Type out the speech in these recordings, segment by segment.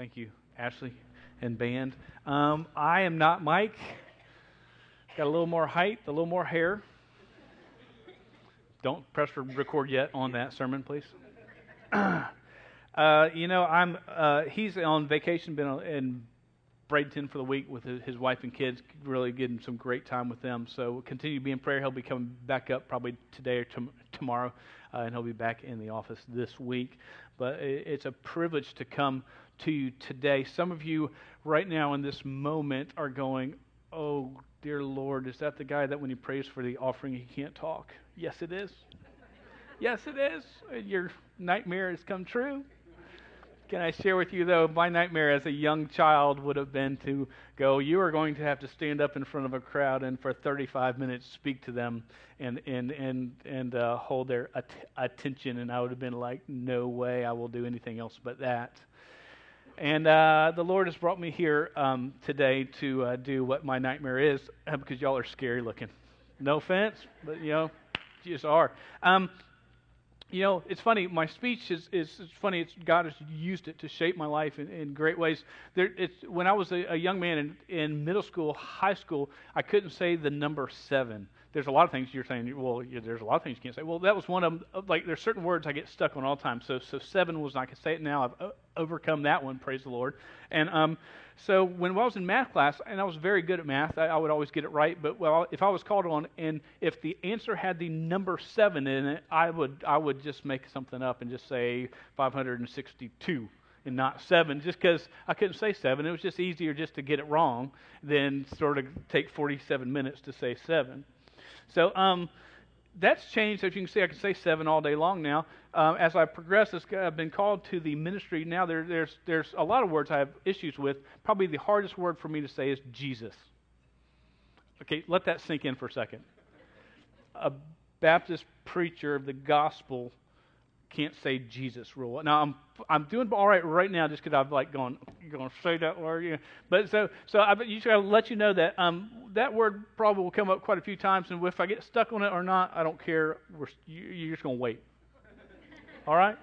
Thank you, Ashley and band. Um, I am not Mike. Got a little more height, a little more hair. Don't press record yet on that sermon, please. uh, you know, I'm. Uh, he's on vacation, been in Bradenton for the week with his wife and kids, really getting some great time with them. So we'll continue to be in prayer. He'll be coming back up probably today or tom- tomorrow, uh, and he'll be back in the office this week. But it's a privilege to come to you today. Some of you right now in this moment are going, Oh, dear Lord, is that the guy that when he prays for the offering, he can't talk? Yes, it is. yes, it is. Your nightmare has come true. Can I share with you, though, my nightmare as a young child would have been to go, you are going to have to stand up in front of a crowd and for 35 minutes speak to them and, and, and, and uh, hold their at- attention. And I would have been like, no way, I will do anything else but that. And uh, the Lord has brought me here um, today to uh, do what my nightmare is uh, because y'all are scary looking. No offense, but you know, you just are. Um, you know, it's funny. My speech is, is it's funny. It's, God has used it to shape my life in, in great ways. There, it's, when I was a, a young man in, in middle school, high school, I couldn't say the number seven there's a lot of things you're saying. Well, there's a lot of things you can't say. Well, that was one of them. Like there's certain words I get stuck on all the time. So so seven was I can say it now. I've uh, overcome that one. Praise the Lord. And um, so when I was in math class, and I was very good at math, I, I would always get it right. But well, if I was called on, and if the answer had the number seven in it, I would I would just make something up and just say 562 and not seven, just because I couldn't say seven. It was just easier just to get it wrong than sort of take 47 minutes to say seven. So um, that's changed. As you can see, I can say seven all day long now. Um, as I progress, I've been called to the ministry. Now there, there's there's a lot of words I have issues with. Probably the hardest word for me to say is Jesus. Okay, let that sink in for a second. A Baptist preacher of the gospel can't say Jesus rule. Now I'm I'm doing all right right now just because I've like gone you're going to say that word, you know. but so so I just got to let you know that um that word probably will come up quite a few times, and if I get stuck on it or not, I don't care. We're, you're just going to wait. all right.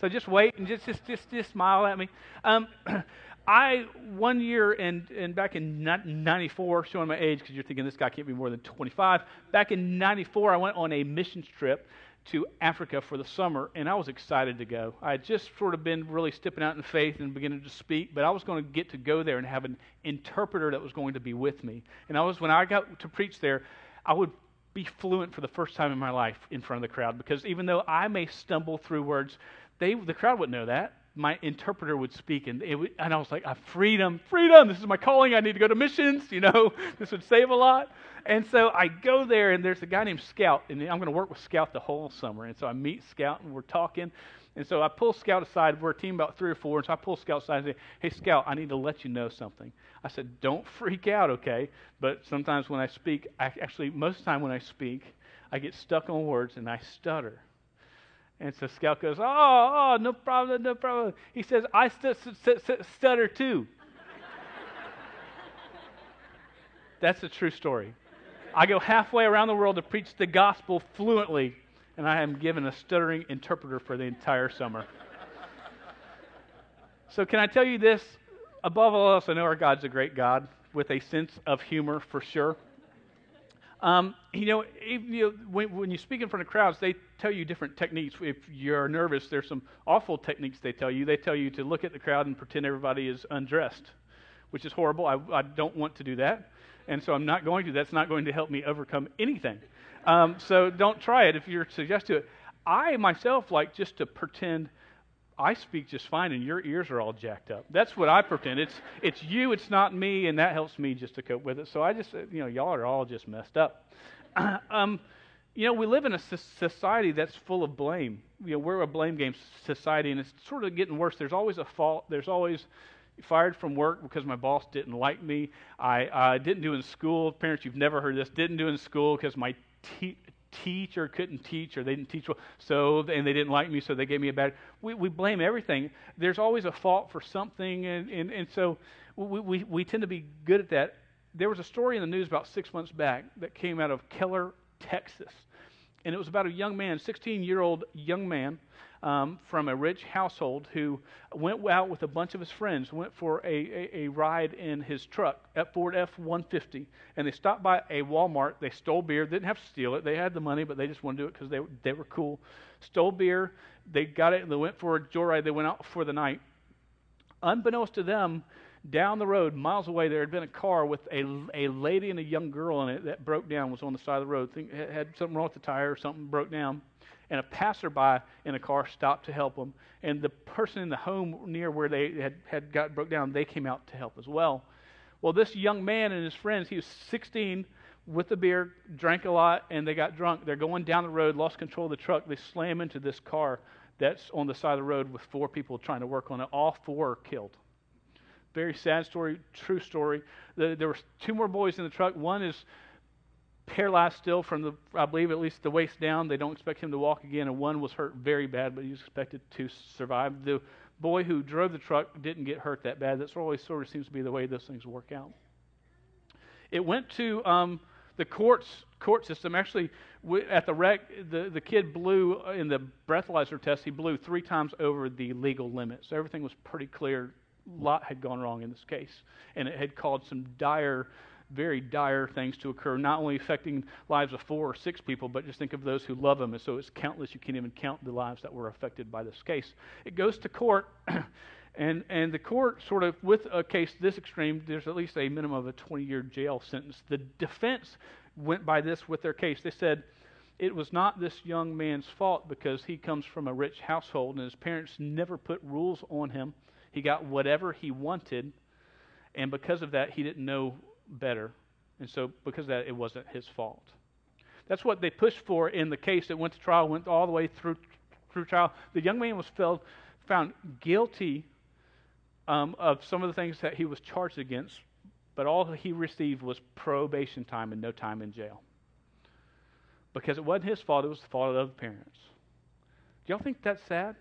So just wait and just just just, just smile at me. Um, I one year and and back in '94, showing my age because you're thinking this guy can't be more than 25. Back in '94, I went on a mission trip to Africa for the summer, and I was excited to go. I had just sort of been really stepping out in faith and beginning to speak, but I was going to get to go there and have an interpreter that was going to be with me. And I was when I got to preach there, I would be fluent for the first time in my life in front of the crowd because even though I may stumble through words, they the crowd wouldn't know that my interpreter would speak, and, it and I was like, ah, freedom, freedom. This is my calling. I need to go to missions. You know, this would save a lot. And so I go there, and there's a guy named Scout, and I'm going to work with Scout the whole summer. And so I meet Scout, and we're talking. And so I pull Scout aside. We're a team about three or four, and so I pull Scout aside and say, "Hey, Scout, I need to let you know something." I said, "Don't freak out, okay?" But sometimes when I speak, I actually most of the time when I speak, I get stuck on words and I stutter. And so Scout goes, Oh, oh, no problem, no problem. He says, I st- st- st- stutter too. That's a true story. I go halfway around the world to preach the gospel fluently, and I am given a stuttering interpreter for the entire summer. so, can I tell you this? Above all else, I know our God's a great God with a sense of humor for sure. Um, you know, if, you when, when, you speak in front of crowds, they tell you different techniques. If you're nervous, there's some awful techniques they tell you. They tell you to look at the crowd and pretend everybody is undressed, which is horrible. I, I don't want to do that. And so I'm not going to. That's not going to help me overcome anything. Um, so don't try it if you're suggested to it. I myself like just to pretend I speak just fine and your ears are all jacked up. That's what I pretend. It's, it's you, it's not me, and that helps me just to cope with it. So I just, you know, y'all are all just messed up. um, you know, we live in a society that's full of blame. You know, we're a blame game society, and it's sort of getting worse. There's always a fault. There's always fired from work because my boss didn't like me. I uh, didn't do in school. Parents, you've never heard this. Didn't do in school because my te- teacher couldn't teach or they didn't teach well, so and they didn't like me, so they gave me a bad. We, we blame everything. There's always a fault for something, and, and, and so we, we, we tend to be good at that. There was a story in the news about six months back that came out of Keller, Texas. And it was about a young man, 16 year old young man. Um, from a rich household who went out with a bunch of his friends, went for a, a, a ride in his truck, at Ford F 150. And they stopped by a Walmart. They stole beer. Didn't have to steal it. They had the money, but they just wanted to do it because they, they were cool. Stole beer. They got it. And they went for a joyride. They went out for the night. Unbeknownst to them, down the road, miles away, there had been a car with a, a lady and a young girl in it that broke down, was on the side of the road. Think, had something wrong with the tire or something, broke down. And a passerby in a car stopped to help them. And the person in the home near where they had, had got broke down, they came out to help as well. Well, this young man and his friends, he was 16 with the beer, drank a lot, and they got drunk. They're going down the road, lost control of the truck. They slam into this car that's on the side of the road with four people trying to work on it. All four are killed. Very sad story, true story. The, there were two more boys in the truck. One is paralyzed still from the, I believe, at least the waist down. They don't expect him to walk again. And one was hurt very bad, but he was expected to survive. The boy who drove the truck didn't get hurt that bad. That's always sort of seems to be the way those things work out. It went to um, the courts court system. Actually, at the wreck, the, the kid blew in the breathalyzer test. He blew three times over the legal limit, so everything was pretty clear A lot had gone wrong in this case, and it had caused some dire, very dire things to occur, not only affecting lives of four or six people, but just think of those who love them. And so it's countless. You can't even count the lives that were affected by this case. It goes to court. And, and the court, sort of, with a case this extreme, there's at least a minimum of a 20 year jail sentence. The defense went by this with their case. They said it was not this young man's fault because he comes from a rich household and his parents never put rules on him. He got whatever he wanted, and because of that, he didn't know better. And so, because that, it wasn't his fault. That's what they pushed for in the case that went to trial, went all the way through, through trial. The young man was felt, found guilty um, of some of the things that he was charged against, but all he received was probation time and no time in jail. Because it wasn't his fault, it was the fault of the parents. Do y'all think that's sad?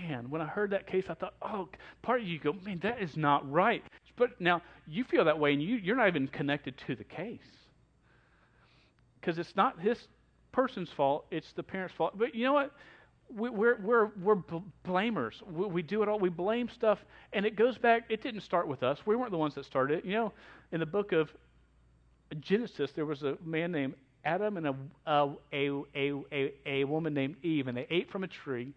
man, when I heard that case, I thought, oh, part of you go, man, that is not right. But now you feel that way, and you, you're not even connected to the case. Because it's not his person's fault, it's the parent's fault. But you know what? We, we're, we're, we're blamers. We, we do it all. We blame stuff, and it goes back. It didn't start with us. We weren't the ones that started it. You know, in the book of Genesis, there was a man named Adam and a, a, a, a, a, woman named Eve, and they ate from a tree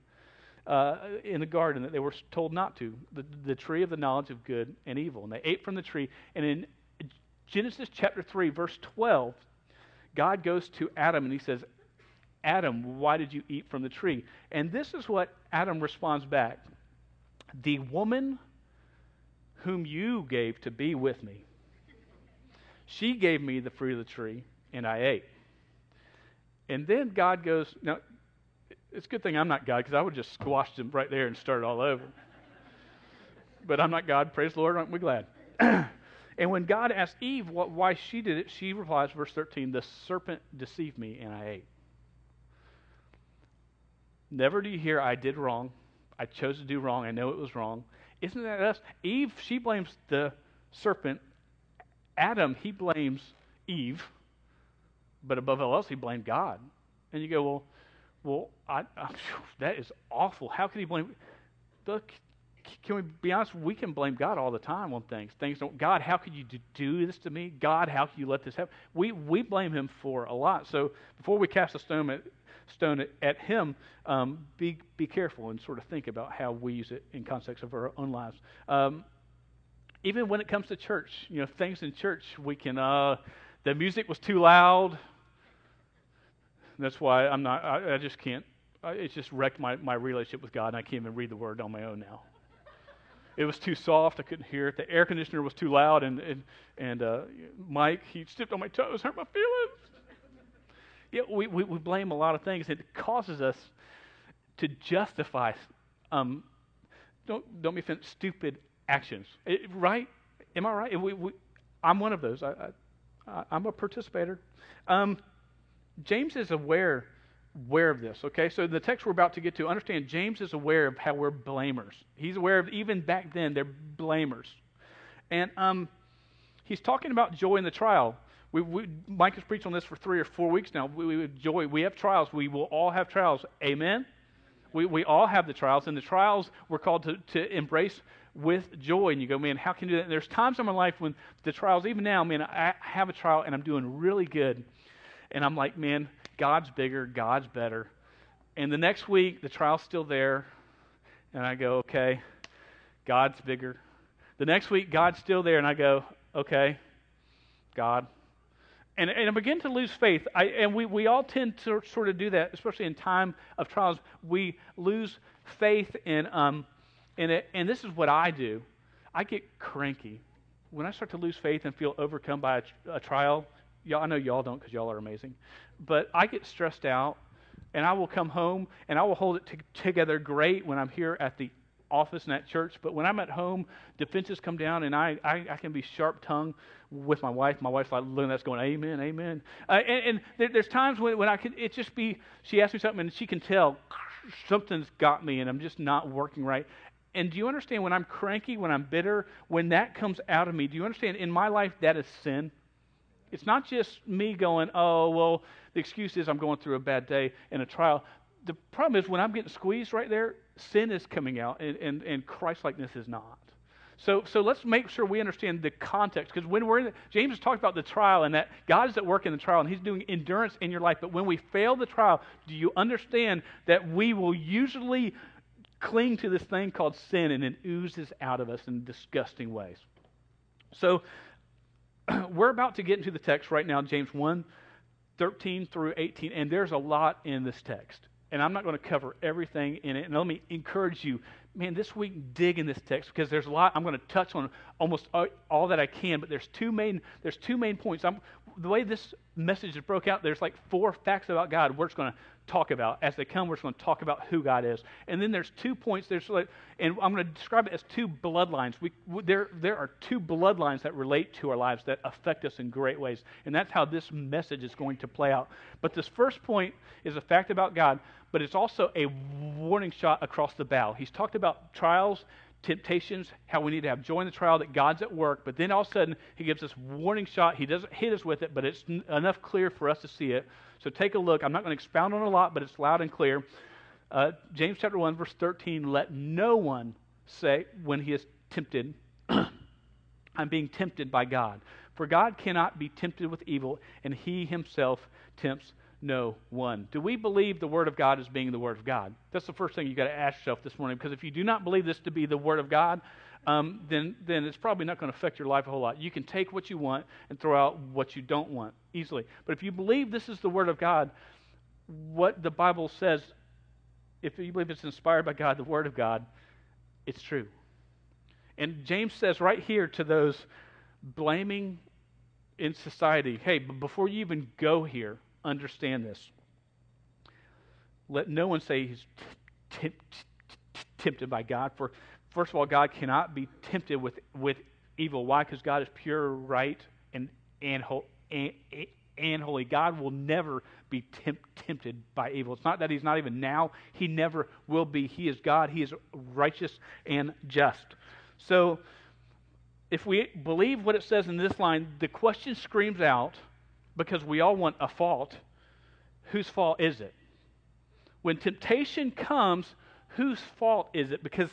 uh, in the garden that they were told not to, the, the tree of the knowledge of good and evil. And they ate from the tree. And in Genesis chapter 3, verse 12, God goes to Adam and he says, Adam, why did you eat from the tree? And this is what Adam responds back The woman whom you gave to be with me, she gave me the fruit of the tree, and I ate. And then God goes, Now, it's a good thing I'm not God because I would just squash them right there and start all over. but I'm not God. Praise the Lord. Aren't we glad? and when God asked Eve what, why she did it, she replies, verse 13, The serpent deceived me and I ate. Never do you hear, I did wrong. I chose to do wrong. I know it was wrong. Isn't that us? Eve, she blames the serpent. Adam, he blames Eve. But above all else, he blamed God. And you go, well, well, I, I, that is awful. How can he blame? Look, can we be honest? We can blame God all the time on things. Things don't. God, how could you do this to me? God, how can you let this happen? We we blame Him for a lot. So before we cast a stone at stone at, at Him, um, be be careful and sort of think about how we use it in context of our own lives. Um, even when it comes to church, you know, things in church, we can. Uh, the music was too loud. That's why I'm not, I, I just can't, I, it just wrecked my, my relationship with God, and I can't even read the word on my own now. It was too soft, I couldn't hear it. The air conditioner was too loud, and, and, and uh, Mike, he stepped on my toes, hurt my feelings. Yeah, we, we, we blame a lot of things. It causes us to justify, um, don't, don't be offended, stupid actions. It, right? Am I right? We, we, I'm one of those. I, I, I'm a participator. Um, James is aware, aware of this, okay? So the text we're about to get to, understand James is aware of how we're blamers. He's aware of, even back then, they're blamers. And um, he's talking about joy in the trial. We, we, Mike has preached on this for three or four weeks now. We, we, joy, we have trials. We will all have trials. Amen? We, we all have the trials, and the trials we're called to, to embrace with joy. And you go, man, how can you do that? And there's times in my life when the trials, even now, man, I have a trial and I'm doing really good. And I'm like, man, God's bigger, God's better. And the next week, the trial's still there. And I go, okay, God's bigger. The next week, God's still there. And I go, okay, God. And, and I begin to lose faith. I, and we, we all tend to sort of do that, especially in time of trials. We lose faith in, um, in it. And this is what I do I get cranky. When I start to lose faith and feel overcome by a, a trial, y'all, I know y'all don't because y'all are amazing, but I get stressed out and I will come home and I will hold it t- together great when I'm here at the office and at church. But when I'm at home, defenses come down and I, I, I can be sharp tongued with my wife. My wife's like looking at us going, Amen, Amen. Uh, and, and there, there's times when, when I can, it just be, she asks me something and she can tell something's got me and I'm just not working right. And do you understand when I'm cranky, when I'm bitter, when that comes out of me, do you understand in my life that is sin? It's not just me going, oh, well, the excuse is I'm going through a bad day in a trial. The problem is when I'm getting squeezed right there, sin is coming out and, and, and Christ likeness is not. So, so let's make sure we understand the context because when we're in, James has talked about the trial and that God is at work in the trial and He's doing endurance in your life. But when we fail the trial, do you understand that we will usually cling to this thing called sin and it oozes out of us in disgusting ways? So we're about to get into the text right now, James 1 13 through 18, and there's a lot in this text. And I'm not going to cover everything in it. And let me encourage you, man, this week dig in this text because there's a lot. I'm going to touch on almost all that I can, but there's two main there's two main points. I'm, the way this message is broke out, there's like four facts about God we're just going to talk about. As they come, we're just going to talk about who God is. And then there's two points. There's like, and I'm going to describe it as two bloodlines. We, there, there are two bloodlines that relate to our lives that affect us in great ways. And that's how this message is going to play out. But this first point is a fact about God, but it's also a warning shot across the bow. He's talked about trials temptations, how we need to have joy in the trial, that God's at work. But then all of a sudden, he gives us warning shot. He doesn't hit us with it, but it's enough clear for us to see it. So take a look. I'm not going to expound on a lot, but it's loud and clear. Uh, James chapter 1, verse 13 let no one say when he is tempted, I'm being tempted by God. For God cannot be tempted with evil, and he himself tempts no one. Do we believe the Word of God as being the Word of God? That's the first thing you got to ask yourself this morning, because if you do not believe this to be the Word of God, um, then then it's probably not going to affect your life a whole lot. You can take what you want and throw out what you don't want easily. But if you believe this is the Word of God, what the Bible says, if you believe it's inspired by God, the Word of God, it's true. And James says right here to those blaming in society, hey, before you even go here, understand this. Let no one say he's tempted by God. For first of all, God cannot be tempted with, with evil. Why? Because God is pure, right, and and, and, and holy. God will never be temp- tempted by evil. It's not that He's not even now; He never will be. He is God. He is righteous and just. So, if we believe what it says in this line, the question screams out because we all want a fault. Whose fault is it? When temptation comes, whose fault is it? Because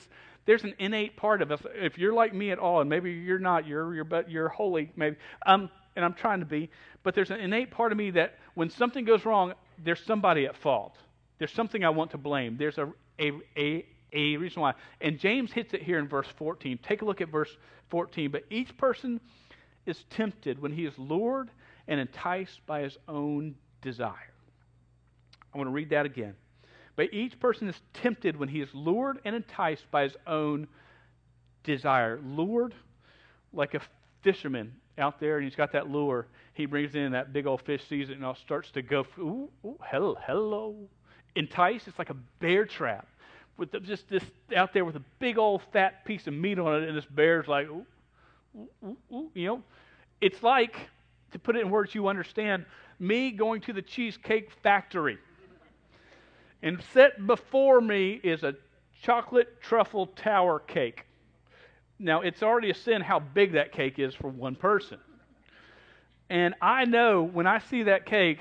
there's an innate part of us. If you're like me at all, and maybe you're not, you're you're but you're holy, maybe. Um, and I'm trying to be, but there's an innate part of me that when something goes wrong, there's somebody at fault. There's something I want to blame. There's a a a a reason why. And James hits it here in verse 14. Take a look at verse 14. But each person is tempted when he is lured and enticed by his own desire. I want to read that again. But each person is tempted when he is lured and enticed by his own desire. Lured like a fisherman out there, and he's got that lure. He brings in that big old fish, sees it, and all starts to go, ooh, ooh, hello, hello. Enticed, it's like a bear trap. With the, just this out there with a big old fat piece of meat on it, and this bear's like, ooh, ooh, ooh, you know. It's like to put it in words you understand, me going to the cheesecake factory. And set before me is a chocolate truffle tower cake. Now, it's already a sin how big that cake is for one person. And I know when I see that cake,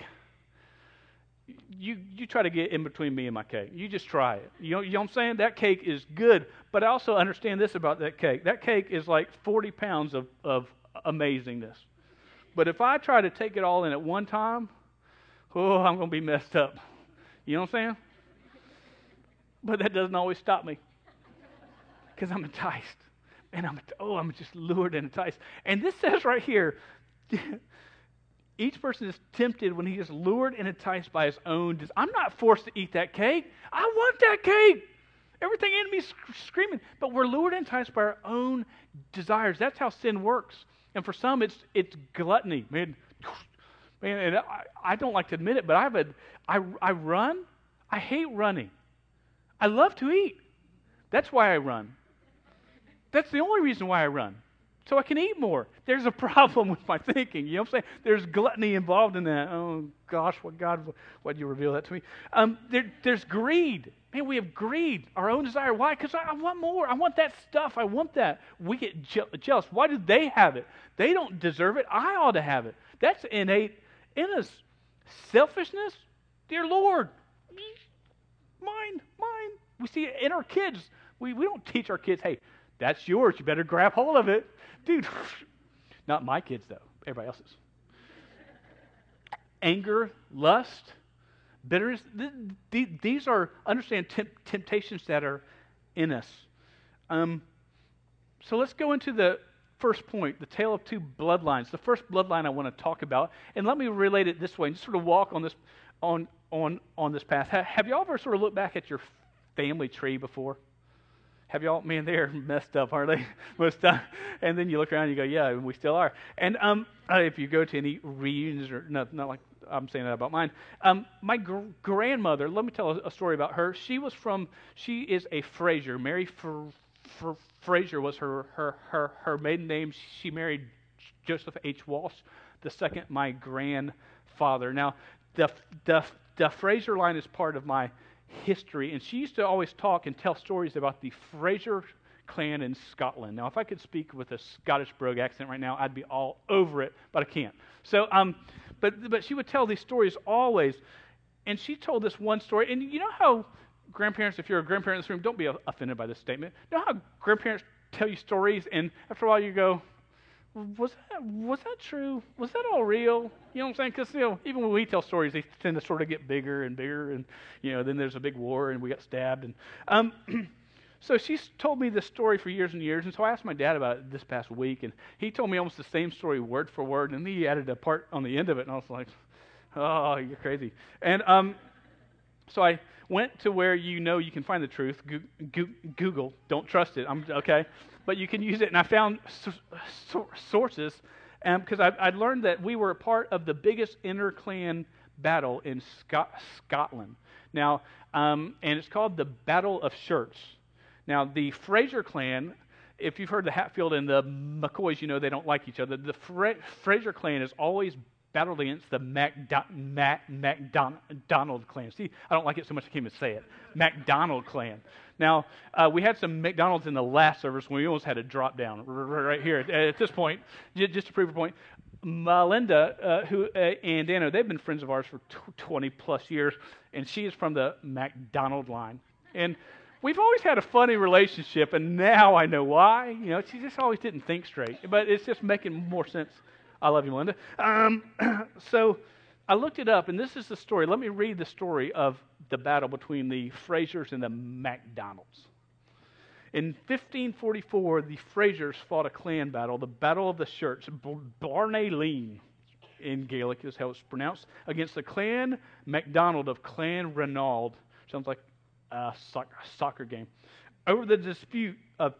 you you try to get in between me and my cake. You just try it. You know, you know what I'm saying? That cake is good, but I also understand this about that cake. That cake is like 40 pounds of, of amazingness. But if I try to take it all in at one time, oh, I'm going to be messed up. You know what I'm saying? But that doesn't always stop me because I'm enticed. And I'm, oh, I'm just lured and enticed. And this says right here, each person is tempted when he is lured and enticed by his own. Des- I'm not forced to eat that cake. I want that cake. Everything in me screaming. But we're lured and enticed by our own desires. That's how sin works. And for some, it's it's gluttony. Man, man, and I, I don't like to admit it, but I have a I, I run. I hate running. I love to eat. That's why I run. That's the only reason why I run so I can eat more. There's a problem with my thinking. You know what I'm saying? There's gluttony involved in that. Oh, gosh, what God, why'd you reveal that to me? Um, there, there's greed. Man, we have greed, our own desire. Why? Because I, I, want more. I want that stuff. I want that. We get je- jealous. Why do they have it? They don't deserve it. I ought to have it. That's innate in us. Selfishness, dear Lord, mine, mine. We see it in our kids. We, we don't teach our kids, hey, that's yours. You better grab hold of it. Dude, not my kids, though. Everybody else's. Anger, lust, bitterness. These are, understand, temptations that are in us. Um, so let's go into the first point the tale of two bloodlines. The first bloodline I want to talk about, and let me relate it this way and just sort of walk on this, on, on, on this path. Have you all ever sort of looked back at your family tree before? Have y'all, man, they're messed up, aren't they? Most time. And then you look around and you go, yeah, we still are. And um, uh, if you go to any reunions, or not, not like I'm saying that about mine, um, my gr- grandmother, let me tell a, a, story about her. She was from, she is a Fraser. Mary Fr- Fr- Fraser was her, her, her, her maiden name. She married Joseph H. Walsh, the second, my grandfather. Now, the, the, the Fraser line is part of my history, and she used to always talk and tell stories about the Fraser clan in Scotland. Now, if I could speak with a Scottish brogue accent right now, I'd be all over it, but I can't. So, um, but but she would tell these stories always, and she told this one story. And you know how grandparents, if you're a grandparent in this room, don't be offended by this statement. You know how grandparents tell you stories, and after a while you go, was that was that true? Was that all real? You know what I'm saying? Because you know, even when we tell stories, they tend to sort of get bigger and bigger, and you know, then there's a big war, and we got stabbed, and um, so she's told me this story for years and years, and so I asked my dad about it this past week, and he told me almost the same story word for word, and then he added a part on the end of it, and I was like, oh, you're crazy, and um, so I went to where you know you can find the truth. Google, don't trust it. I'm okay, but you can use it. And I found sources because um, I, would learned that we were a part of the biggest interclan battle in Scot- Scotland. Now, um, and it's called the Battle of Shirts. Now, the Fraser clan. If you've heard the Hatfield and the McCoys, you know they don't like each other. The Fra- Fraser clan is always battled against the MacDo- Mac- MacDonald clan. See, I don't like it so much I can't even say it. MacDonald clan. Now, uh, we had some McDonald's in the last service when we almost had a drop down right here. At this point, just to prove a point, Melinda uh, who, uh, and Dano, they've been friends of ours for 20 plus years, and she is from the McDonald line. And we've always had a funny relationship, and now I know why. You know, she just always didn't think straight, but it's just making more sense I love you, Melinda. Um, so I looked it up, and this is the story. Let me read the story of the battle between the Frasers and the MacDonalds. In 1544, the Frasers fought a clan battle, the Battle of the Shirts, Barnay in Gaelic is how it's pronounced, against the Clan MacDonald of Clan Ranald. Sounds like a soccer, game. Over the dispute of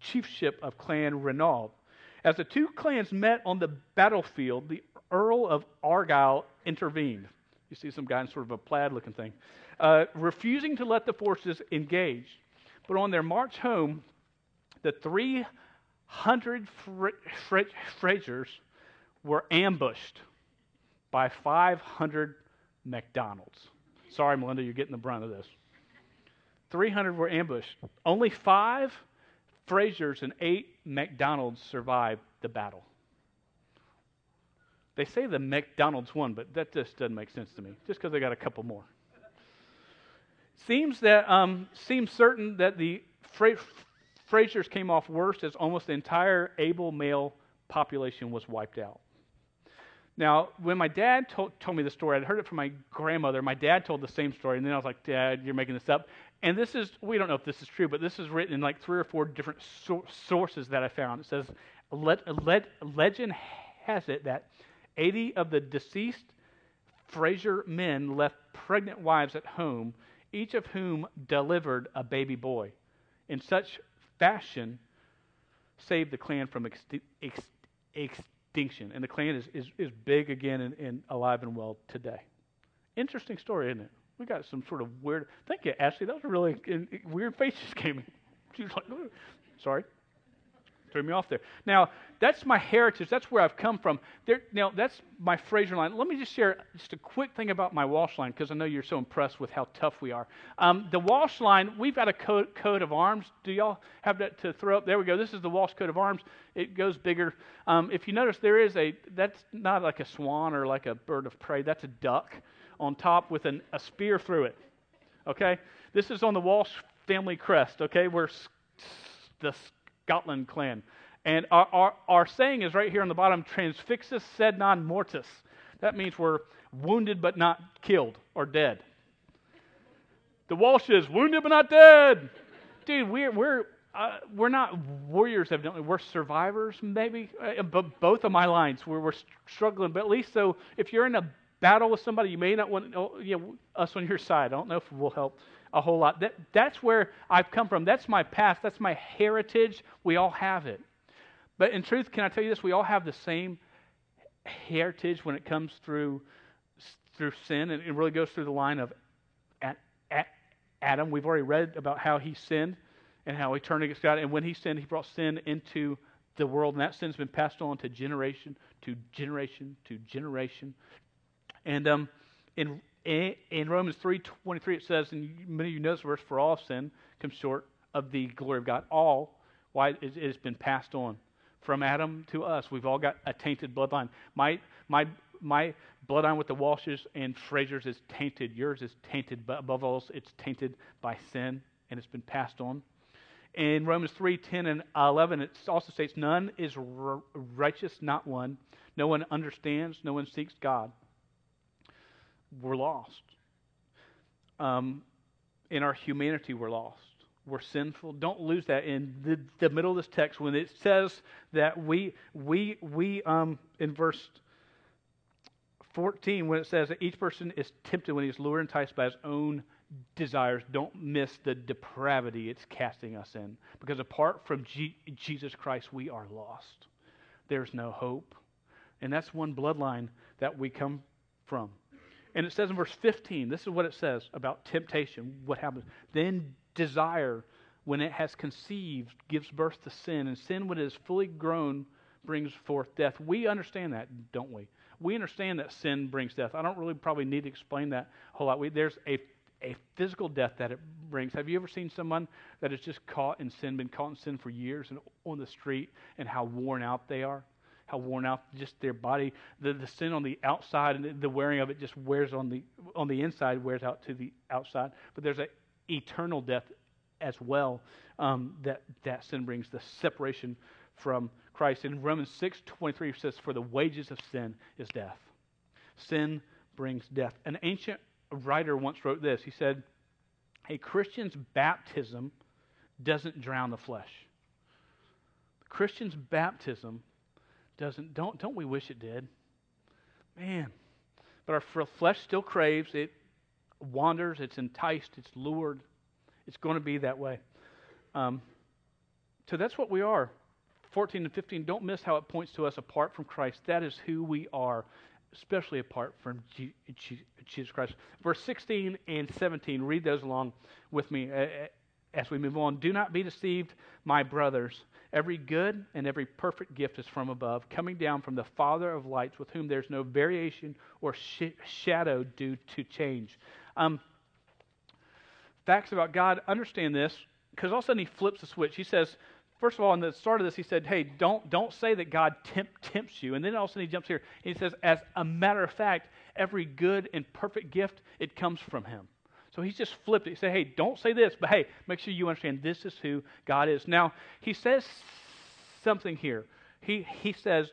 chiefship of Clan Ranald. As the two clans met on the battlefield, the Earl of Argyll intervened. You see some guy in sort of a plaid looking thing, uh, refusing to let the forces engage. But on their march home, the 300 Fra- Fra- Frasers were ambushed by 500 McDonald's. Sorry, Melinda, you're getting the brunt of this. 300 were ambushed. Only five Frasers and eight McDonald's survived the battle. They say the McDonald's won, but that just doesn't make sense to me, just because they got a couple more. Seems that um, seems certain that the Fra- Frasers came off worst as almost the entire able male population was wiped out. Now, when my dad told, told me the story, I'd heard it from my grandmother. My dad told the same story, and then I was like, Dad, you're making this up. And this is, we don't know if this is true, but this is written in like three or four different so- sources that I found. It says, le- le- legend has it that 80 of the deceased Fraser men left pregnant wives at home, each of whom delivered a baby boy. In such fashion, saved the clan from exti- ex- extinction. And the clan is, is, is big again and, and alive and well today. Interesting story, isn't it? We got some sort of weird. Thank you, Ashley. That was a really weird face just came in. She was like, sorry threw me off there. Now, that's my heritage. That's where I've come from. There, now, that's my Fraser line. Let me just share just a quick thing about my Walsh line because I know you're so impressed with how tough we are. Um, the Walsh line, we've got a coat, coat of arms. Do y'all have that to throw up? There we go. This is the Walsh coat of arms. It goes bigger. Um, if you notice, there is a, that's not like a swan or like a bird of prey. That's a duck on top with an, a spear through it. Okay? This is on the Walsh family crest. Okay? Where the Scotland clan. And our, our, our saying is right here on the bottom transfixus sed non mortis. That means we're wounded but not killed or dead. The Walsh is wounded but not dead. Dude, we're, we're, uh, we're not warriors, evidently. We're survivors, maybe. Uh, but both of my lines, we're, we're struggling. But at least, so if you're in a battle with somebody, you may not want oh, you know, us on your side. I don't know if it will help a whole lot. That, that's where I've come from. That's my past. That's my heritage. We all have it. But in truth, can I tell you this? We all have the same heritage when it comes through through sin, and it really goes through the line of Adam. We've already read about how he sinned and how he turned against God, and when he sinned, he brought sin into the world, and that sin's been passed on to generation to generation to generation. And um, in in Romans 3:23 it says, and many of you know this verse, for all sin comes short of the glory of God. All, why it has been passed on from Adam to us. We've all got a tainted bloodline. My my my bloodline with the Walshes and Frasers is tainted. Yours is tainted, but above all, it's tainted by sin, and it's been passed on. In Romans 3 10 and 11, it also states, None is righteous, not one. No one understands, no one seeks God we're lost. Um, in our humanity, we're lost. We're sinful. Don't lose that in the, the middle of this text when it says that we, we, we um, in verse 14, when it says that each person is tempted when he's lured and enticed by his own desires, don't miss the depravity it's casting us in. Because apart from G- Jesus Christ, we are lost. There's no hope. And that's one bloodline that we come from. And it says in verse 15, this is what it says about temptation, what happens. Then desire, when it has conceived, gives birth to sin, and sin, when it is fully grown, brings forth death. We understand that, don't we? We understand that sin brings death. I don't really probably need to explain that a whole lot. We, there's a, a physical death that it brings. Have you ever seen someone that is just caught in sin, been caught in sin for years and on the street, and how worn out they are? How worn out just their body, the, the sin on the outside and the, wearing of it just wears on the on the inside, wears out to the outside. But there's an eternal death as well um, that that sin brings the separation from Christ. In Romans six twenty three says, "For the wages of sin is death." Sin brings death. An ancient writer once wrote this. He said, "A Christian's baptism doesn't drown the flesh." The Christian's baptism doesn't. Don't, don't we wish it did? Man. But our flesh still craves. It wanders. It's enticed. It's lured. It's going to be that way. Um, so that's what we are. 14 and 15, don't miss how it points to us apart from Christ. That is who we are, especially apart from Jesus Christ. Verse 16 and 17, read those along with me as we move on. Do not be deceived, my brothers. Every good and every perfect gift is from above, coming down from the Father of lights, with whom there's no variation or sh- shadow due to change. Um, facts about God, understand this, because all of a sudden he flips the switch. He says, first of all, in the start of this, he said, hey, don't, don't say that God tempt, tempts you. And then all of a sudden he jumps here and he says, as a matter of fact, every good and perfect gift, it comes from him. So he's just flipped it. He said, hey, don't say this, but hey, make sure you understand this is who God is. Now, he says something here. He, he says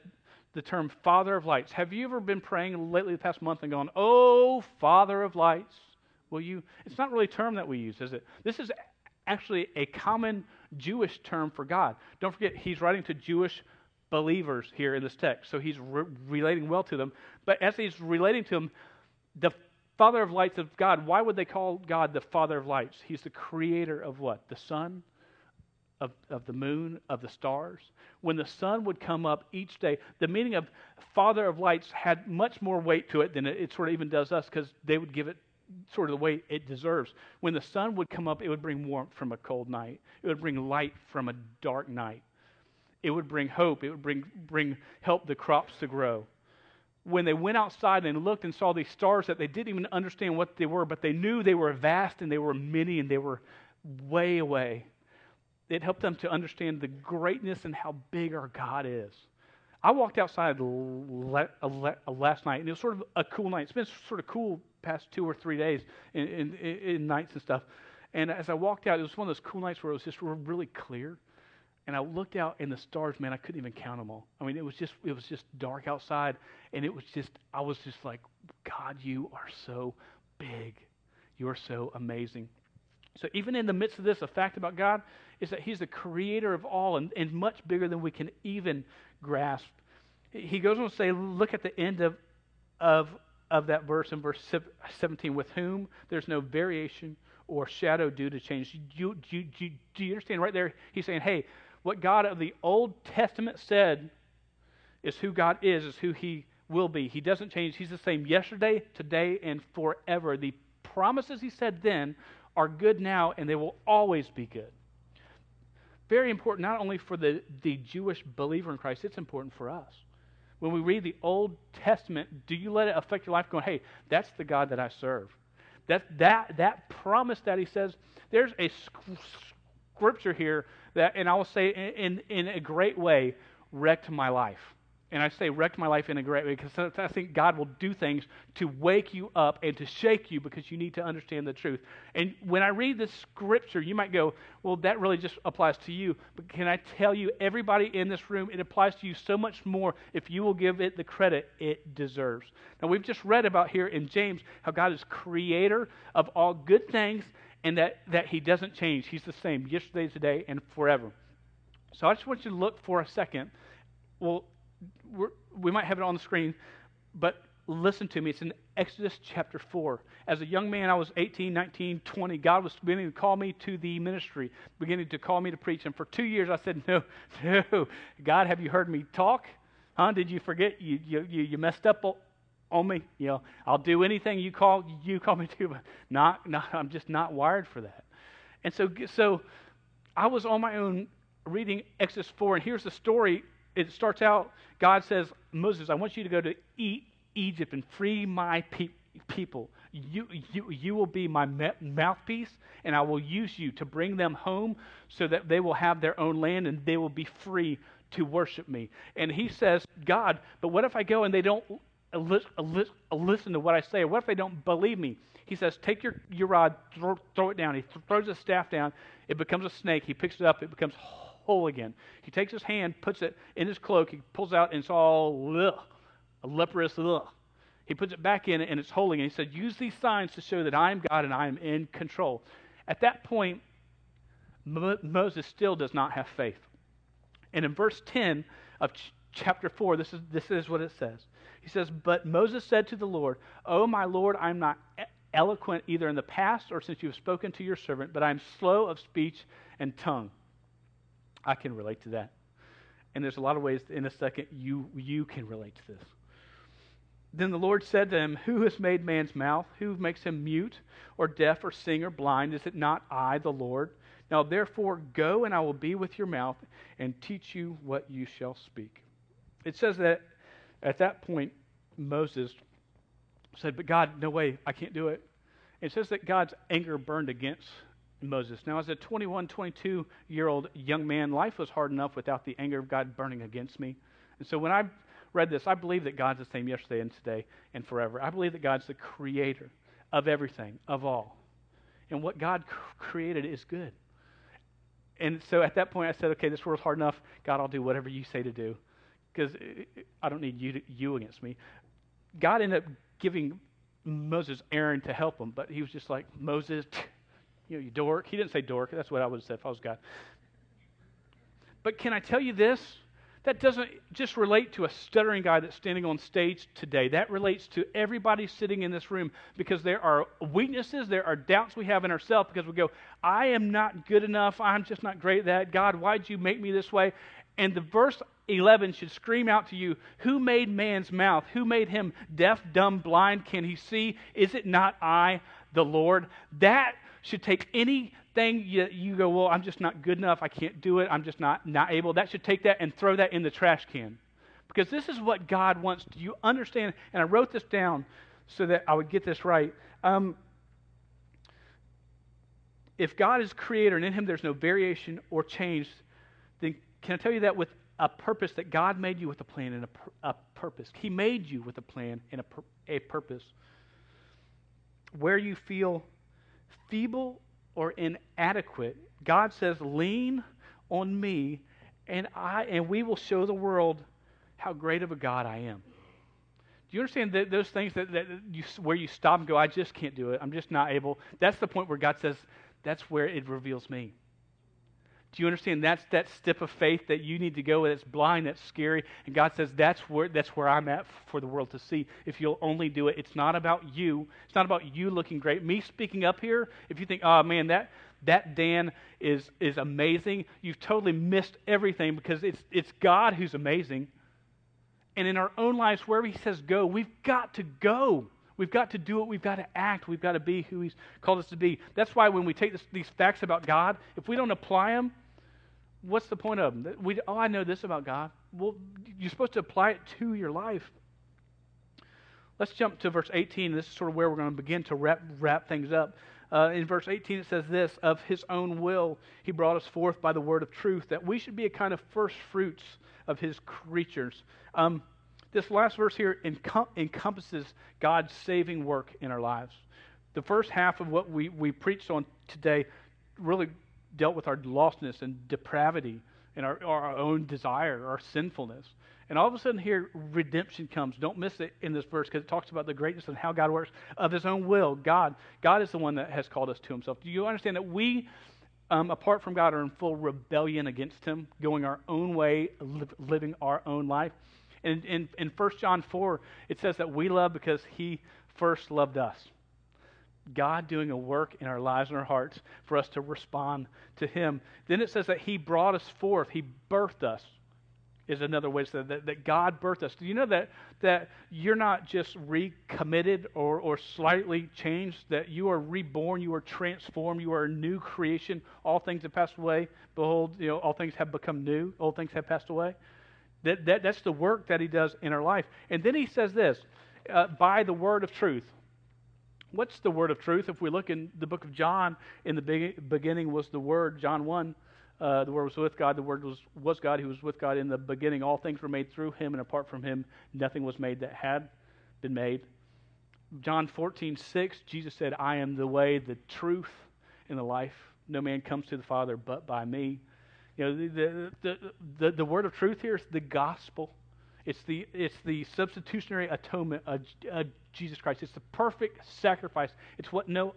the term Father of Lights. Have you ever been praying lately the past month and gone, oh, Father of Lights? Will you? It's not really a term that we use, is it? This is actually a common Jewish term for God. Don't forget, he's writing to Jewish believers here in this text, so he's re- relating well to them. But as he's relating to them, the Father of lights of God, why would they call God the Father of lights? He's the creator of what? The sun, of, of the moon, of the stars. When the sun would come up each day, the meaning of Father of lights had much more weight to it than it, it sort of even does us because they would give it sort of the weight it deserves. When the sun would come up, it would bring warmth from a cold night, it would bring light from a dark night. It would bring hope. It would bring, bring help the crops to grow when they went outside and looked and saw these stars that they didn't even understand what they were, but they knew they were vast and they were many and they were way away. It helped them to understand the greatness and how big our God is. I walked outside last night, and it was sort of a cool night. It's been sort of cool past two or three days in, in, in nights and stuff. And as I walked out, it was one of those cool nights where it was just really clear and I looked out in the stars, man, I couldn't even count them all. I mean, it was just it was just dark outside, and it was just I was just like, God, you are so big. You're so amazing. So even in the midst of this, a fact about God is that He's the creator of all and, and much bigger than we can even grasp. He goes on to say, look at the end of of of that verse in verse 17, with whom there's no variation or shadow due to change. Do you, do, you, do you understand right there? He's saying, hey, what God of the Old Testament said is who God is, is who He will be. He doesn't change. He's the same yesterday, today, and forever. The promises He said then are good now, and they will always be good. Very important, not only for the, the Jewish believer in Christ, it's important for us. When we read the Old Testament, do you let it affect your life going, hey, that's the God that I serve? That, that, that promise that he says, there's a scripture here that, and I will say in, in, a great way, wrecked my life. And I say wrecked my life in a great way because I think God will do things to wake you up and to shake you because you need to understand the truth. And when I read this scripture, you might go, well, that really just applies to you. But can I tell you, everybody in this room, it applies to you so much more if you will give it the credit it deserves. Now, we've just read about here in James how God is creator of all good things and that, that he doesn't change. He's the same yesterday, today, and forever. So I just want you to look for a second. Well, we might have it on the screen, but listen to me. It's in Exodus chapter 4. As a young man, I was 18, 19, 20. God was beginning to call me to the ministry, beginning to call me to preach. And for two years, I said, No, no. God, have you heard me talk? Huh? Did you forget you, you, you messed up on me. You know, I'll do anything you call you call me to, but not, not I'm just not wired for that. And so, so I was on my own reading Exodus 4, and here's the story. It starts out, God says, Moses, I want you to go to Egypt and free my pe- people. You, you, you will be my mouthpiece, and I will use you to bring them home so that they will have their own land and they will be free to worship me. And he says, God, but what if I go and they don't listen to what I say. What if they don't believe me? He says, Take your, your rod, throw, throw it down. He th- throws his staff down. It becomes a snake. He picks it up. It becomes whole again. He takes his hand, puts it in his cloak. He pulls out, and it's all ugh, a leprous ugh. He puts it back in, and it's whole again. He said, Use these signs to show that I am God and I am in control. At that point, Moses still does not have faith. And in verse 10 of ch- chapter 4, this is, this is what it says. He says, But Moses said to the Lord, Oh, my Lord, I'm not eloquent either in the past or since you have spoken to your servant, but I'm slow of speech and tongue. I can relate to that. And there's a lot of ways in a second you, you can relate to this. Then the Lord said to him, Who has made man's mouth? Who makes him mute or deaf or sing or blind? Is it not I, the Lord? Now therefore go, and I will be with your mouth and teach you what you shall speak. It says that at that point, Moses said, But God, no way, I can't do it. It says that God's anger burned against Moses. Now, as a 21, 22 year old young man, life was hard enough without the anger of God burning against me. And so when I read this, I believe that God's the same yesterday and today and forever. I believe that God's the creator of everything, of all. And what God created is good. And so at that point, I said, okay, this world's hard enough. God, I'll do whatever you say to do because eh, eh, I don't need you, to, you against me. God ended up giving Moses Aaron to help him, but he was just like, Moses, you know, you dork. He didn't say dork. That's what I would have said if I was God. But can I tell you this? That doesn't just relate to a stuttering guy that's standing on stage today. That relates to everybody sitting in this room because there are weaknesses, there are doubts we have in ourselves because we go, I am not good enough. I'm just not great at that. God, why'd you make me this way? And the verse 11 should scream out to you Who made man's mouth? Who made him deaf, dumb, blind? Can he see? Is it not I, the Lord? That should take anything you, you go, well, I'm just not good enough. I can't do it. I'm just not, not able. That should take that and throw that in the trash can. Because this is what God wants. Do you understand? And I wrote this down so that I would get this right. Um, if God is creator and in him there's no variation or change, then can I tell you that with a purpose that God made you with a plan and a, a purpose? He made you with a plan and a, a purpose. Where you feel feeble or inadequate, God says, lean on me and I and we will show the world how great of a God I am. Do you understand that those things that, that you, where you stop and go, I just can't do it. I'm just not able. That's the point where God says, that's where it reveals me. Do you understand? That's that step of faith that you need to go with. It's blind, that's scary. And God says, that's where, that's where I'm at for the world to see. If you'll only do it, it's not about you. It's not about you looking great. Me speaking up here, if you think, oh man, that, that Dan is, is amazing, you've totally missed everything because it's, it's God who's amazing. And in our own lives, wherever He says go, we've got to go. We've got to do it. We've got to act. We've got to be who He's called us to be. That's why when we take this, these facts about God, if we don't apply them, what's the point of them? We, oh, I know this about God. Well, you're supposed to apply it to your life. Let's jump to verse 18. This is sort of where we're going to begin to wrap, wrap things up. Uh, in verse 18, it says this Of his own will, he brought us forth by the word of truth, that we should be a kind of first fruits of his creatures. Um, this last verse here encom- encompasses God's saving work in our lives. The first half of what we, we preached on today really dealt with our lostness and depravity and our, our own desire, our sinfulness. And all of a sudden, here, redemption comes. Don't miss it in this verse because it talks about the greatness and how God works of His own will. God, God is the one that has called us to Himself. Do you understand that we, um, apart from God, are in full rebellion against Him, going our own way, li- living our own life? And in, in 1 John 4, it says that we love because He first loved us. God doing a work in our lives and our hearts for us to respond to Him. Then it says that He brought us forth, He birthed us, is another way to say that, that God birthed us. Do you know that, that you're not just recommitted or, or slightly changed, that you are reborn, you are transformed, you are a new creation? All things have passed away. Behold, you know, all things have become new, old things have passed away. That, that, that's the work that He does in our life. And then He says this uh, by the word of truth what's the word of truth? If we look in the book of John, in the beginning was the Word, John 1, uh, the Word was with God, the Word was, was God, He was with God in the beginning. All things were made through Him, and apart from Him, nothing was made that had been made. John 14, 6, Jesus said, I am the way, the truth, and the life. No man comes to the Father but by me. You know, the, the, the, the, the word of truth here is the gospel. It's the, it's the substitutionary atonement of, of Jesus Christ. It's the perfect sacrifice. It's what no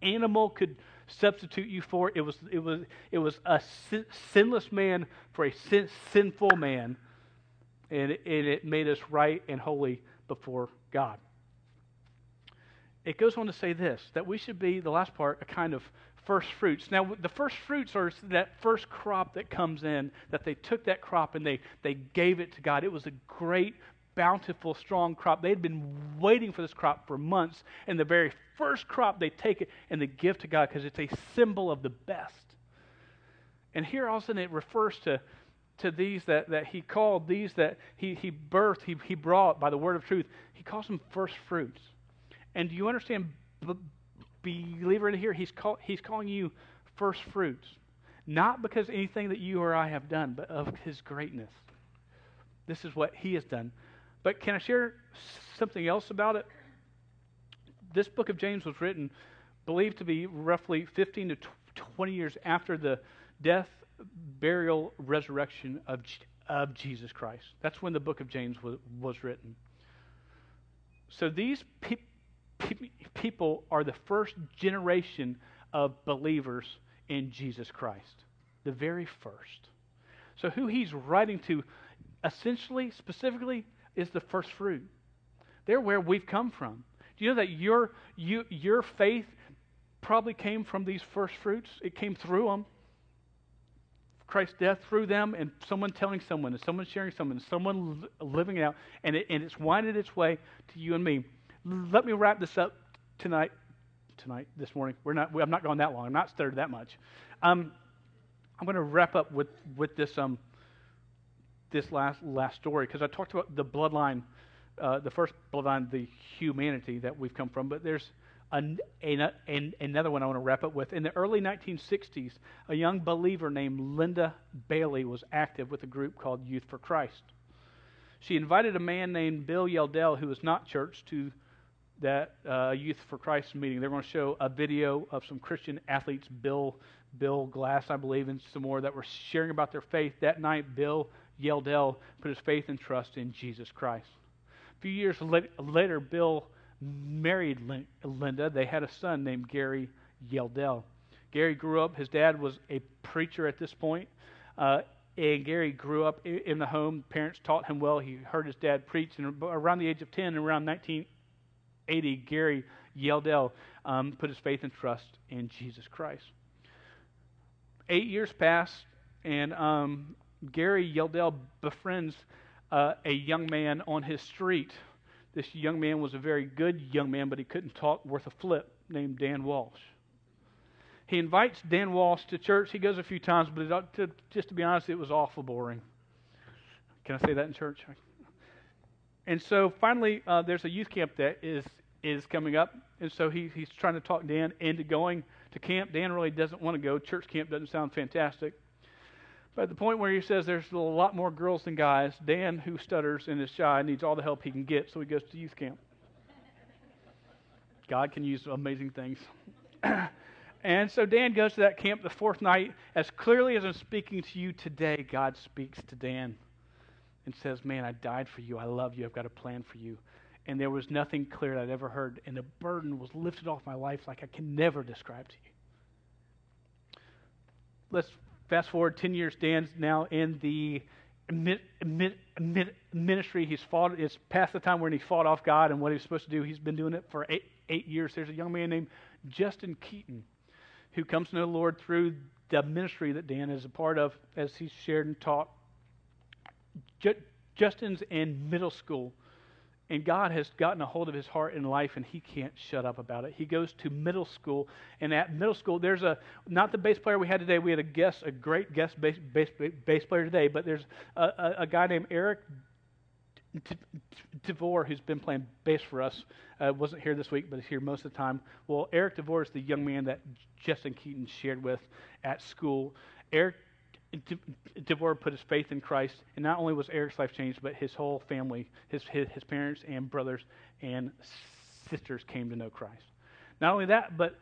animal could substitute you for. It was, it was, it was a sin, sinless man for a sin, sinful man, and it, and it made us right and holy before God. It goes on to say this that we should be, the last part, a kind of first fruits. Now, the first fruits are that first crop that comes in, that they took that crop and they, they gave it to God. It was a great, bountiful, strong crop. They had been waiting for this crop for months, and the very first crop, they take it and they give to God because it's a symbol of the best. And here all of a sudden it refers to, to these that, that he called, these that he, he birthed, he, he brought by the word of truth. He calls them first fruits. And do you understand? Believer in here, he's, call, he's calling you first fruits, not because anything that you or I have done, but of his greatness. This is what he has done. But can I share something else about it? This book of James was written, believed to be roughly 15 to 20 years after the death, burial, resurrection of, of Jesus Christ. That's when the book of James was, was written. So these pe- pe- people are the first generation of believers in Jesus Christ, the very first. So who he's writing to, essentially, specifically, is the first fruit. They're where we've come from. Do you know that your, you, your faith probably came from these first fruits? It came through them. Christ's death through them, and someone telling someone, and someone sharing someone, and someone living it out, and, it, and it's winded its way to you and me. Let me wrap this up tonight. Tonight, this morning, we're not. I'm not going that long. I'm not stirred that much. Um, I'm going to wrap up with with this um this last last story because I talked about the bloodline, uh, the first bloodline, the humanity that we've come from. But there's an, an, an, another one I want to wrap up with. In the early 1960s, a young believer named Linda Bailey was active with a group called Youth for Christ. She invited a man named Bill Yeldell, who was not church, to that uh, Youth for Christ meeting. They're going to show a video of some Christian athletes, Bill Bill Glass, I believe, and some more that were sharing about their faith. That night, Bill Yeldell put his faith and trust in Jesus Christ. A few years later, Bill married Linda. They had a son named Gary Yeldell. Gary grew up, his dad was a preacher at this point, uh, and Gary grew up in the home. Parents taught him well. He heard his dad preach, and around the age of 10, around 1980, Gary Yeldell um, put his faith and trust in Jesus Christ. Eight years pass, and um, Gary Yeldell befriends uh, a young man on his street this young man was a very good young man, but he couldn't talk worth a flip, named Dan Walsh. He invites Dan Walsh to church. He goes a few times, but it, to, just to be honest, it was awful boring. Can I say that in church? And so finally, uh, there's a youth camp that is is coming up, and so he, he's trying to talk Dan into going to camp. Dan really doesn't want to go. Church camp doesn't sound fantastic. But at the point where he says there's a lot more girls than guys, Dan, who stutters and is shy, needs all the help he can get, so he goes to youth camp. God can use amazing things. and so Dan goes to that camp the fourth night. As clearly as I'm speaking to you today, God speaks to Dan and says, Man, I died for you. I love you. I've got a plan for you. And there was nothing clear that I'd ever heard. And the burden was lifted off my life like I can never describe to you. Let's Fast forward 10 years, Dan's now in the ministry. He's fought, it's past the time when he fought off God and what he was supposed to do. He's been doing it for eight, eight years. There's a young man named Justin Keaton who comes to know the Lord through the ministry that Dan is a part of as he's shared and taught. Justin's in middle school and God has gotten a hold of his heart and life, and he can't shut up about it. He goes to middle school, and at middle school, there's a not the bass player we had today. We had a guest, a great guest bass, bass, bass player today, but there's a, a, a guy named Eric DeVore who's been playing bass for us. Uh, wasn't here this week, but is here most of the time. Well, Eric DeVore is the young man that Justin Keaton shared with at school. Eric DeVore put his faith in Christ, and not only was Eric's life changed, but his whole family, his, his, his parents and brothers and sisters came to know Christ. Not only that, but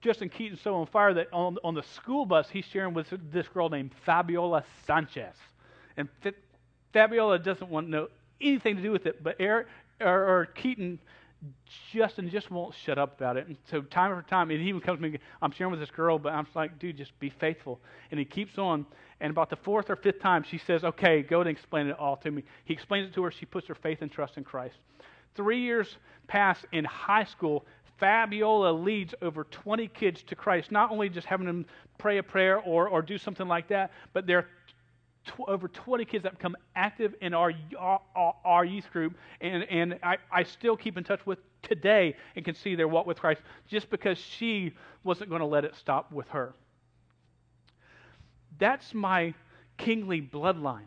Justin Keaton's so on fire that on, on the school bus, he's sharing with this girl named Fabiola Sanchez. And Fabiola doesn't want to know anything to do with it, but Eric or, or Keaton Justin just won't shut up about it. And so time after time, and he even comes to me, I'm sharing with this girl, but I'm like, dude, just be faithful. And he keeps on. And about the fourth or fifth time, she says, okay, go and explain it all to me. He explains it to her. She puts her faith and trust in Christ. Three years pass in high school. Fabiola leads over 20 kids to Christ, not only just having them pray a prayer or, or do something like that, but they're tw- over 20 kids that become active in our, our, our youth group, and, and I, I still keep in touch with today and can see their walk with Christ just because she wasn't going to let it stop with her. That's my kingly bloodline.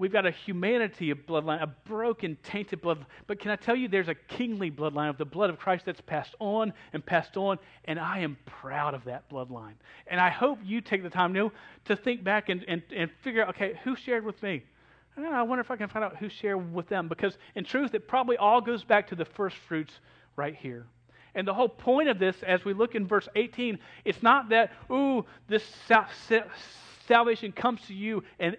We've got a humanity of bloodline, a broken, tainted blood. But can I tell you, there's a kingly bloodline of the blood of Christ that's passed on and passed on, and I am proud of that bloodline. And I hope you take the time you to think back and, and, and figure out, okay, who shared with me? I, I wonder if I can find out who shared with them. Because in truth, it probably all goes back to the first fruits right here. And the whole point of this, as we look in verse 18, it's not that, ooh, this salvation comes to you and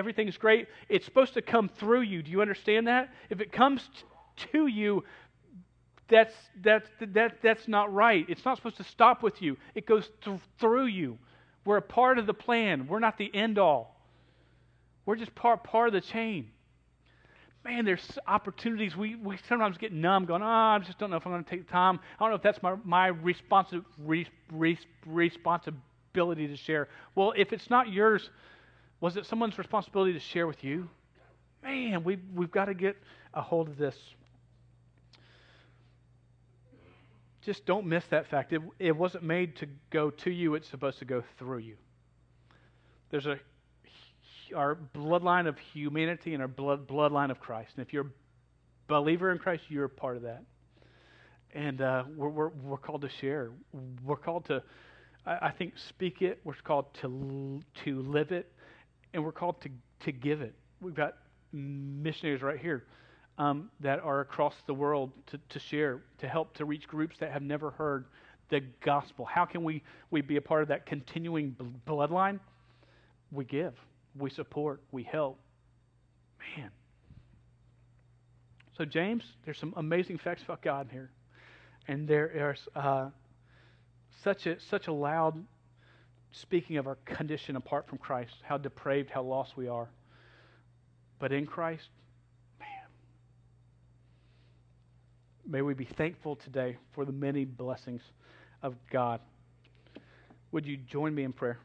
everything's great. It's supposed to come through you. Do you understand that? If it comes t- to you, that's, that's, that, that's not right. It's not supposed to stop with you, it goes th- through you. We're a part of the plan, we're not the end all. We're just part, part of the chain. Man, there's opportunities. We, we sometimes get numb, going, oh, I just don't know if I'm going to take the time. I don't know if that's my, my responsi- re, re, responsibility to share. Well, if it's not yours, was it someone's responsibility to share with you? Man, we've, we've got to get a hold of this. Just don't miss that fact. It, it wasn't made to go to you, it's supposed to go through you. There's a our bloodline of humanity and our blood, bloodline of Christ. And if you're a believer in Christ, you're a part of that. And uh, we're, we're, we're called to share. We're called to, I, I think, speak it. We're called to, to live it and we're called to, to give it. We've got missionaries right here um, that are across the world to, to share, to help to reach groups that have never heard the gospel. How can we, we be a part of that continuing bloodline? We give, we support, we help. Man. So, James, there's some amazing facts about God in here. And there is uh, such, a, such a loud speaking of our condition apart from Christ, how depraved, how lost we are. But in Christ, man, may we be thankful today for the many blessings of God. Would you join me in prayer?